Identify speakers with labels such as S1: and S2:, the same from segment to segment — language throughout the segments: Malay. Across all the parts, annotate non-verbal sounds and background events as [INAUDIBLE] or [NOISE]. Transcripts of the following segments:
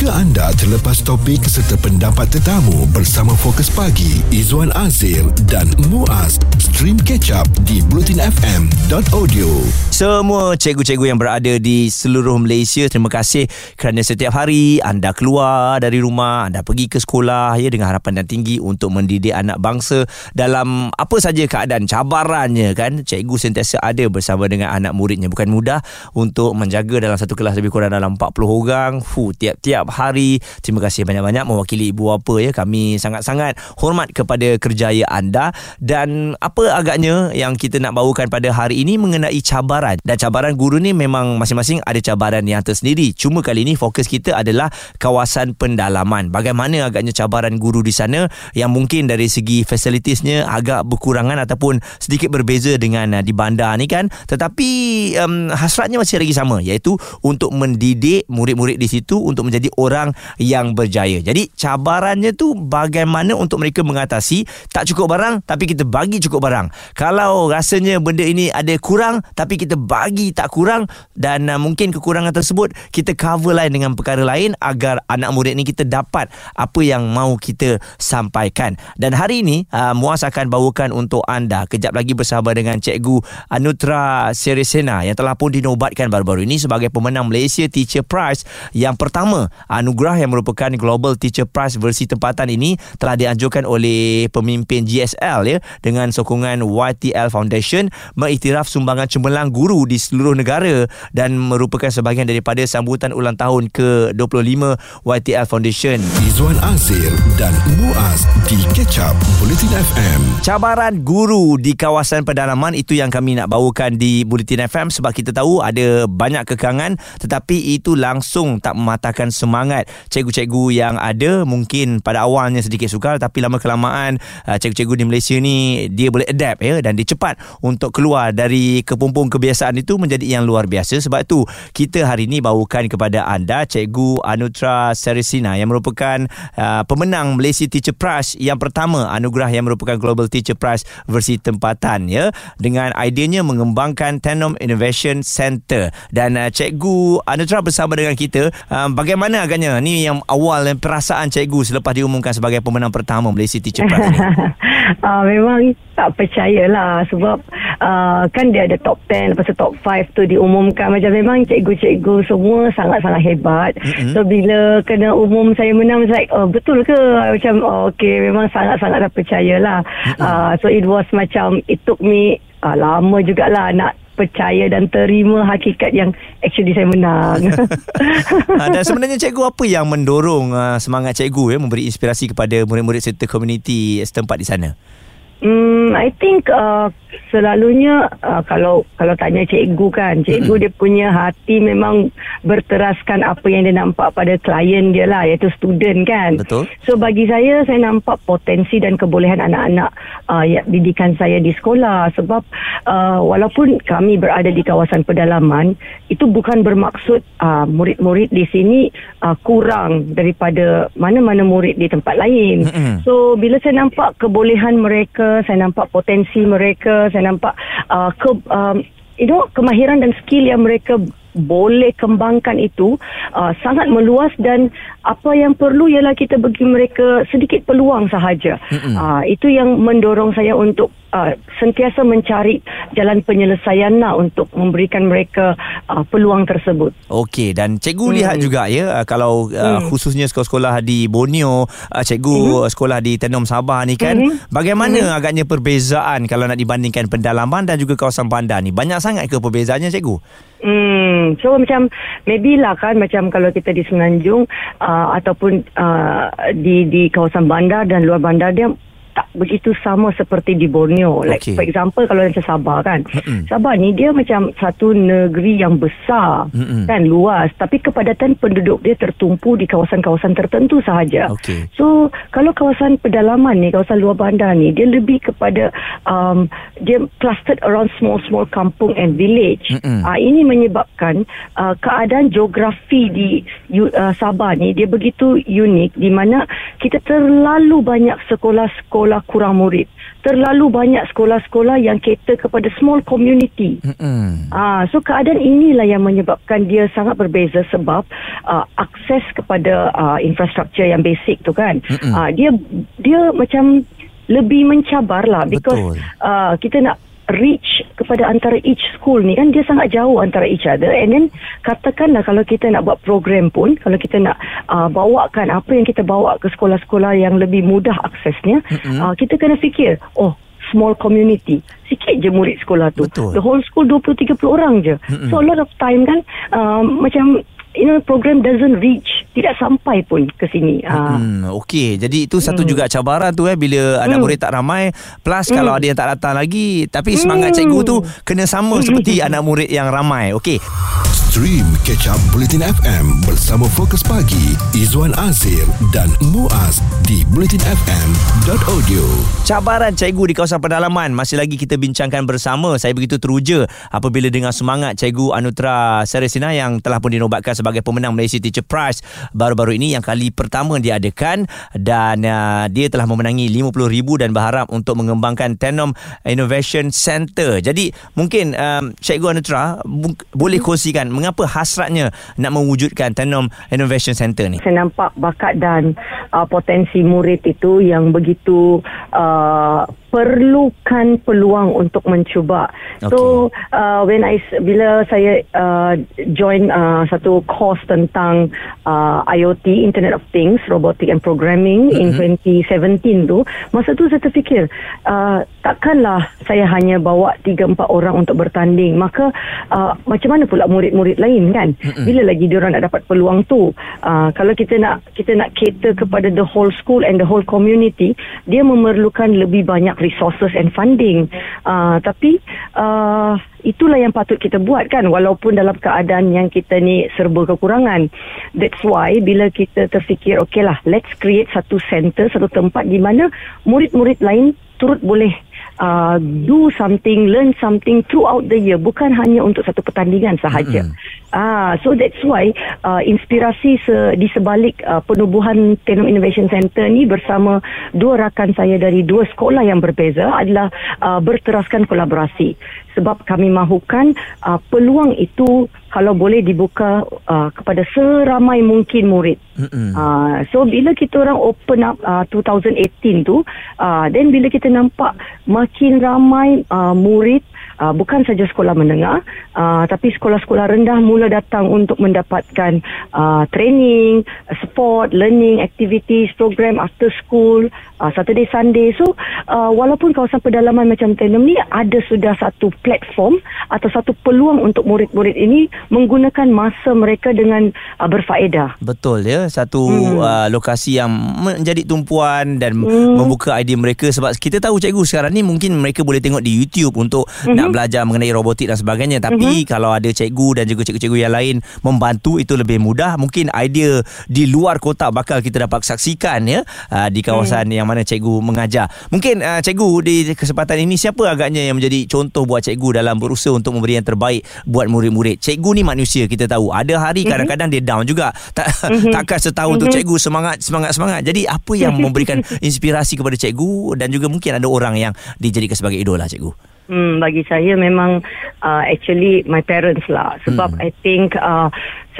S1: Jika anda terlepas topik serta pendapat tetamu bersama Fokus Pagi, Izwan Azir dan Muaz, stream catch up di blutinfm.audio.
S2: Semua cikgu-cikgu yang berada di seluruh Malaysia, terima kasih kerana setiap hari anda keluar dari rumah, anda pergi ke sekolah ya dengan harapan dan tinggi untuk mendidik anak bangsa dalam apa saja keadaan cabarannya kan. Cikgu sentiasa ada bersama dengan anak muridnya. Bukan mudah untuk menjaga dalam satu kelas lebih kurang dalam 40 orang. Fu, tiap-tiap hari. Terima kasih banyak-banyak mewakili ibu bapa ya. Kami sangat-sangat hormat kepada kerjaya anda dan apa agaknya yang kita nak bawakan pada hari ini mengenai cabaran. Dan cabaran guru ni memang masing-masing ada cabaran yang tersendiri. Cuma kali ini fokus kita adalah kawasan pendalaman. Bagaimana agaknya cabaran guru di sana yang mungkin dari segi fasilitasnya agak berkurangan ataupun sedikit berbeza dengan uh, di bandar ni kan. Tetapi um, hasratnya masih lagi sama iaitu untuk mendidik murid-murid di situ untuk menjadi orang yang berjaya. Jadi cabarannya tu bagaimana untuk mereka mengatasi tak cukup barang tapi kita bagi cukup barang. Kalau rasanya benda ini ada kurang tapi kita bagi tak kurang dan uh, mungkin kekurangan tersebut kita cover lain dengan perkara lain agar anak murid ni kita dapat apa yang mau kita sampaikan. Dan hari ini uh, Muaz akan bawakan untuk anda kejap lagi bersama dengan Cikgu Anutra Serisena yang telah pun dinobatkan baru-baru ini sebagai pemenang Malaysia Teacher Prize yang pertama. Anugerah yang merupakan Global Teacher Prize versi tempatan ini telah dianjurkan oleh pemimpin GSL ya dengan sokongan YTL Foundation mengiktiraf sumbangan cemerlang guru di seluruh negara dan merupakan sebahagian daripada sambutan ulang tahun ke-25 YTL Foundation.
S1: Izwan Azir dan Muaz di Catch Up Bulletin FM.
S2: Cabaran guru di kawasan pedalaman itu yang kami nak bawakan di Bulletin FM sebab kita tahu ada banyak kekangan tetapi itu langsung tak mematahkan semangat cikgu-cikgu yang ada mungkin pada awalnya sedikit sukar tapi lama kelamaan uh, cikgu-cikgu di Malaysia ni dia boleh adapt ya dan dia cepat untuk keluar dari kepompong kebiasaan itu menjadi yang luar biasa. Sebab tu kita hari ini bawakan kepada anda cikgu Anutra Serisina yang merupakan uh, pemenang Malaysia Teacher Prize yang pertama anugerah yang merupakan Global Teacher Prize versi tempatan ya dengan idenya mengembangkan Tenom Innovation Center dan uh, cikgu Anutra bersama dengan kita uh, bagaimana agaknya. Ni yang awal dan perasaan cikgu selepas diumumkan sebagai pemenang pertama Malaysia Teacher Prize ni.
S3: Uh, [LAUGHS] memang tak percayalah sebab uh, kan dia ada top 10 lepas tu top 5 tu diumumkan. Macam memang cikgu-cikgu semua sangat-sangat hebat. Mm-hmm. so bila kena umum saya menang like oh, betul ke? Macam oh, okay memang sangat-sangat tak percayalah mm-hmm. uh, so it was macam it took me uh, lama jugalah nak percaya dan terima hakikat yang actually saya menang. [LAUGHS]
S2: Ah, dan sebenarnya [LAUGHS] cikgu apa yang mendorong uh, semangat cikgu ya memberi inspirasi kepada murid-murid serta komuniti setempat di sana?
S3: Hmm, I think uh, selalunya uh, kalau kalau tanya cikgu kan, cikgu dia punya hati memang berteraskan apa yang dia nampak pada klien dia lah, iaitu student kan.
S2: Betul.
S3: So bagi saya, saya nampak potensi dan kebolehan anak-anak uh, ya, didikan saya di sekolah sebab uh, walaupun kami berada di kawasan pedalaman, itu bukan bermaksud uh, murid-murid di sini uh, kurang daripada mana-mana murid di tempat lain. Mm-hmm. So bila saya nampak kebolehan mereka saya nampak potensi mereka, saya nampak uh, ke, um, you know, kemahiran dan skill yang mereka boleh kembangkan itu uh, sangat meluas dan apa yang perlu ialah kita bagi mereka sedikit peluang sahaja. Uh, itu yang mendorong saya untuk uh, sentiasa mencari jalan penyelesaian lah untuk memberikan mereka uh, peluang tersebut.
S2: Okey dan cikgu hmm. lihat juga ya uh, kalau uh, hmm. khususnya sekolah-sekolah di Borneo, uh, cikgu hmm. sekolah di Tenom Sabah ni kan hmm. bagaimana hmm. agaknya perbezaan kalau nak dibandingkan pendalaman dan juga kawasan bandar ni? Banyak sangat ke perbezaannya cikgu?
S3: Hmm, so macam maybe lah kan macam kalau kita di Semenanjung uh, ataupun uh, di di kawasan bandar dan luar bandar dia tak begitu sama seperti di Borneo. Like okay. for example kalau macam Sabah kan. Mm-mm. Sabah ni dia macam satu negeri yang besar Mm-mm. kan luas tapi kepadatan penduduk dia tertumpu di kawasan-kawasan tertentu sahaja.
S2: Okay.
S3: So kalau kawasan pedalaman ni kawasan luar bandar ni dia lebih kepada um, dia clustered around small small kampung and village. Uh, ini menyebabkan uh, keadaan geografi di uh, Sabah ni dia begitu unik di mana kita terlalu banyak sekolah-sekolah kurang murid terlalu banyak sekolah-sekolah yang cater kepada small community
S2: Mm-mm.
S3: Ah, so keadaan inilah yang menyebabkan dia sangat berbeza sebab uh, akses kepada uh, infrastruktur yang basic tu kan
S2: Mm-mm.
S3: uh, dia dia macam lebih mencabar lah because
S2: Betul.
S3: uh, kita nak reach kepada antara each school ni kan dia sangat jauh antara each other and then katakanlah kalau kita nak buat program pun kalau kita nak uh, bawakan apa yang kita bawa ke sekolah-sekolah yang lebih mudah aksesnya
S2: Mm-mm.
S3: uh, kita kena fikir oh small community sikit je murid sekolah tu
S2: Betul.
S3: the whole school 20-30 orang je
S2: Mm-mm.
S3: so a lot of time kan um, macam you know program doesn't reach tidak sampai pun ke sini uh,
S2: Hmm, okey. Jadi itu satu juga cabaran tu eh bila anak
S3: Hmm.
S2: murid tak ramai plus
S3: Hmm.
S2: kalau ada yang tak datang lagi tapi semangat cikgu tu kena sama seperti anak murid yang ramai. Okey.
S1: Stream Catch Up Bulletin FM bersama Fokus Pagi Izwan Azir dan Muaz di bulletinfm.audio.
S2: Cabaran cikgu di kawasan pedalaman masih lagi kita bincangkan bersama. Saya begitu teruja apabila dengar semangat cikgu Anutra Seresina yang telah pun dinobatkan sebagai pemenang Malaysia Teacher Prize baru-baru ini yang kali pertama diadakan dan uh, dia telah memenangi RM50,000 dan berharap untuk mengembangkan Tenom Innovation Center. Jadi mungkin um, cikgu Anutra bu- boleh kongsikan mengapa hasratnya nak mewujudkan Tenom Innovation Center ni?
S3: saya nampak bakat dan uh, potensi murid itu yang begitu uh, perlukan peluang untuk mencuba. So uh, when I bila saya uh, join uh, satu course tentang uh, IoT Internet of Things Robotic and Programming mm-hmm. in 2017 tu. Masa tu saya terfikir uh, takkanlah saya hanya bawa 3 4 orang untuk bertanding. Maka uh, macam mana pula murid-murid lain kan? Mm-hmm. bila lagi diorang nak dapat peluang tu? Uh, kalau kita nak kita nak cater kepada the whole school and the whole community dia memerlukan lebih banyak resources and funding. Uh, tapi uh, itulah yang patut kita buat kan walaupun dalam keadaan yang kita ni serba kekurangan. That's why bila kita terfikir okay lah let's create satu center satu tempat di mana murid-murid lain turut boleh uh, do something learn something throughout the year bukan hanya untuk satu pertandingan sahaja
S2: Mm-mm.
S3: ah so that's why uh, inspirasi se- di sebalik uh, penubuhan Tenom Innovation Center ni bersama dua rakan saya dari dua sekolah yang berbeza adalah uh, berteraskan kolaborasi sebab kami mahukan uh, peluang itu kalau boleh dibuka uh, kepada seramai mungkin murid.
S2: Mm-mm.
S3: Uh, so bila kita orang open up uh, 2018 tu, uh, then bila kita nampak makin ramai uh, murid uh, bukan saja sekolah menengah uh, tapi sekolah-sekolah rendah mula datang untuk mendapatkan uh, training, support, learning activities, program after school, uh, Saturday Sunday. So uh, walaupun kawasan pedalaman macam Tenem ni ada sudah satu platform atau satu peluang untuk murid-murid ini menggunakan masa mereka dengan uh, berfaedah.
S2: Betul ya satu
S3: Hmm.
S2: uh, lokasi yang menjadi tumpuan dan
S3: Hmm.
S2: membuka idea mereka sebab kita tahu cikgu sekarang ni mungkin mereka boleh tengok di YouTube untuk
S3: Mhm.
S2: nak belajar mengenai robotik dan sebagainya. Tapi kalau ada cikgu dan juga cikgu-cikgu yang lain membantu itu lebih mudah. Mungkin idea di luar kotak bakal kita dapat saksikan ya uh, di kawasan yang mana cikgu mengajar. Mungkin uh, cikgu di kesempatan ini siapa agaknya yang menjadi contoh buat cikgu dalam berusaha untuk memberi yang terbaik buat murid-murid? Cikgu ni manusia kita tahu. Ada hari kadang-kadang dia down juga. Tak takkan setahun tu cikgu. Semangat semangat semangat. Jadi apa yang memberikan [LAUGHS] inspirasi kepada cikgu dan juga mungkin ada orang yang dijadikan sebagai idola cikgu
S3: Hmm, bagi saya memang uh, actually my parents lah sebab
S2: Hmm.
S3: I think uh,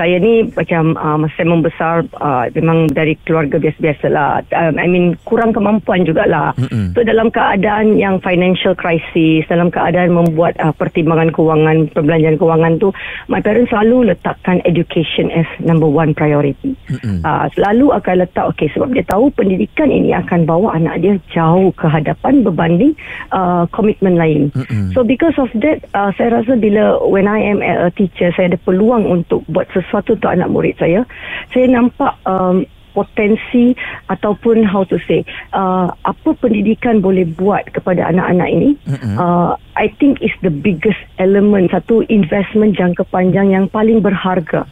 S3: saya ni macam uh, masa saya membesar uh, memang dari keluarga biasa-biasa lah um, I mean kurang kemampuan jugalah
S2: Mm-mm.
S3: so dalam keadaan yang financial crisis dalam keadaan membuat uh, pertimbangan kewangan perbelanjaan kewangan tu my parents selalu letakkan education as number one priority
S2: Mm-mm.
S3: uh, selalu akan letak okay sebab dia tahu pendidikan ini akan bawa anak dia jauh ke hadapan berbanding uh, komitmen lain
S2: Mm-mm.
S3: So because of that uh, saya rasa bila when I am a teacher saya ada peluang untuk buat sesuatu untuk anak murid saya saya nampak um, potensi ataupun how to say uh, apa pendidikan boleh buat kepada anak-anak ini
S2: Mm-mm.
S3: uh, I think is the biggest element satu investment jangka panjang yang paling berharga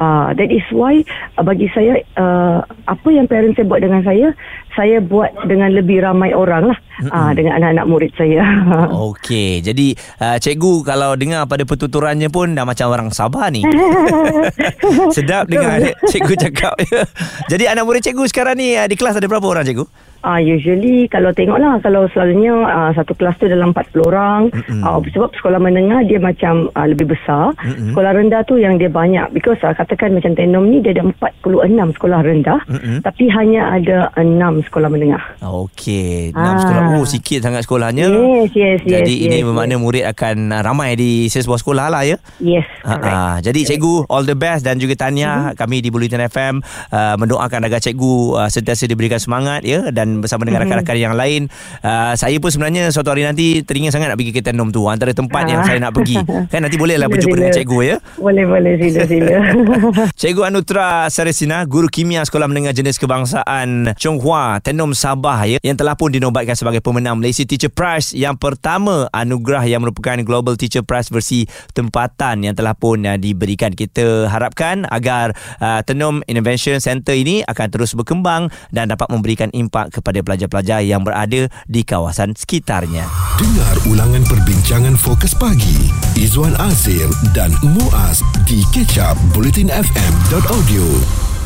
S3: Uh, that is why uh, bagi saya uh, apa yang parents saya buat dengan saya, saya buat dengan lebih ramai orang lah uh, dengan anak-anak murid saya. [LAUGHS]
S2: Okey, jadi uh, cikgu kalau dengar pada pertuturannya pun dah macam orang Sabah ni. [LAUGHS] Sedap dengar [LAUGHS] cikgu cakap. jadi anak murid cikgu sekarang ni uh, di kelas ada berapa orang cikgu?
S3: Ah uh, usually kalau tengoklah kalau selalunya uh, satu kelas tu dalam 40 orang uh, sebab sekolah menengah dia macam uh, lebih besar. Mm-mm. Sekolah rendah tu yang dia banyak because uh, katakan macam Tenom ni dia ada 46 sekolah rendah Mm-mm. tapi hanya ada 6 sekolah menengah.
S2: Okey, 6 ah. sekolah. Oh sikit sangat sekolahnya.
S3: Yes, yes, yes.
S2: Jadi
S3: yes,
S2: ini
S3: yes,
S2: bermakna yes. murid akan ramai di sebuah sekolah lah ya.
S3: Yes.
S2: Ha jadi cikgu all the best dan juga tahniah mm-hmm. kami di Bulletin FM uh, mendoakan agar cikgu uh, sentiasa diberikan semangat ya dan bersama dengan mm-hmm. rakan-rakan yang lain. Uh, saya pun sebenarnya suatu hari nanti teringin sangat nak pergi ke Tenom tu. Antara tempat uh. yang saya nak pergi. [LAUGHS] Kan nanti bolehlah berjumpa dengan cikgu ya.
S3: Boleh boleh sila sila. [LAUGHS]
S2: cikgu Anutra Saresina, guru kimia Sekolah Menengah Jenis Kebangsaan Chonghua, Tenom Sabah ya yang telah pun dinobatkan sebagai pemenang Malaysia Teacher Prize yang pertama anugerah yang merupakan Global Teacher Prize versi tempatan yang telah pun uh, diberikan. Kita harapkan agar uh, Tenom Innovation Center ini akan terus berkembang dan dapat memberikan impak kepada pelajar-pelajar yang berada di kawasan sekitarnya.
S1: Dengar ulangan perbincangan fokus pagi Izwan Azir dan Muaz di kecap bulletinfm.audio.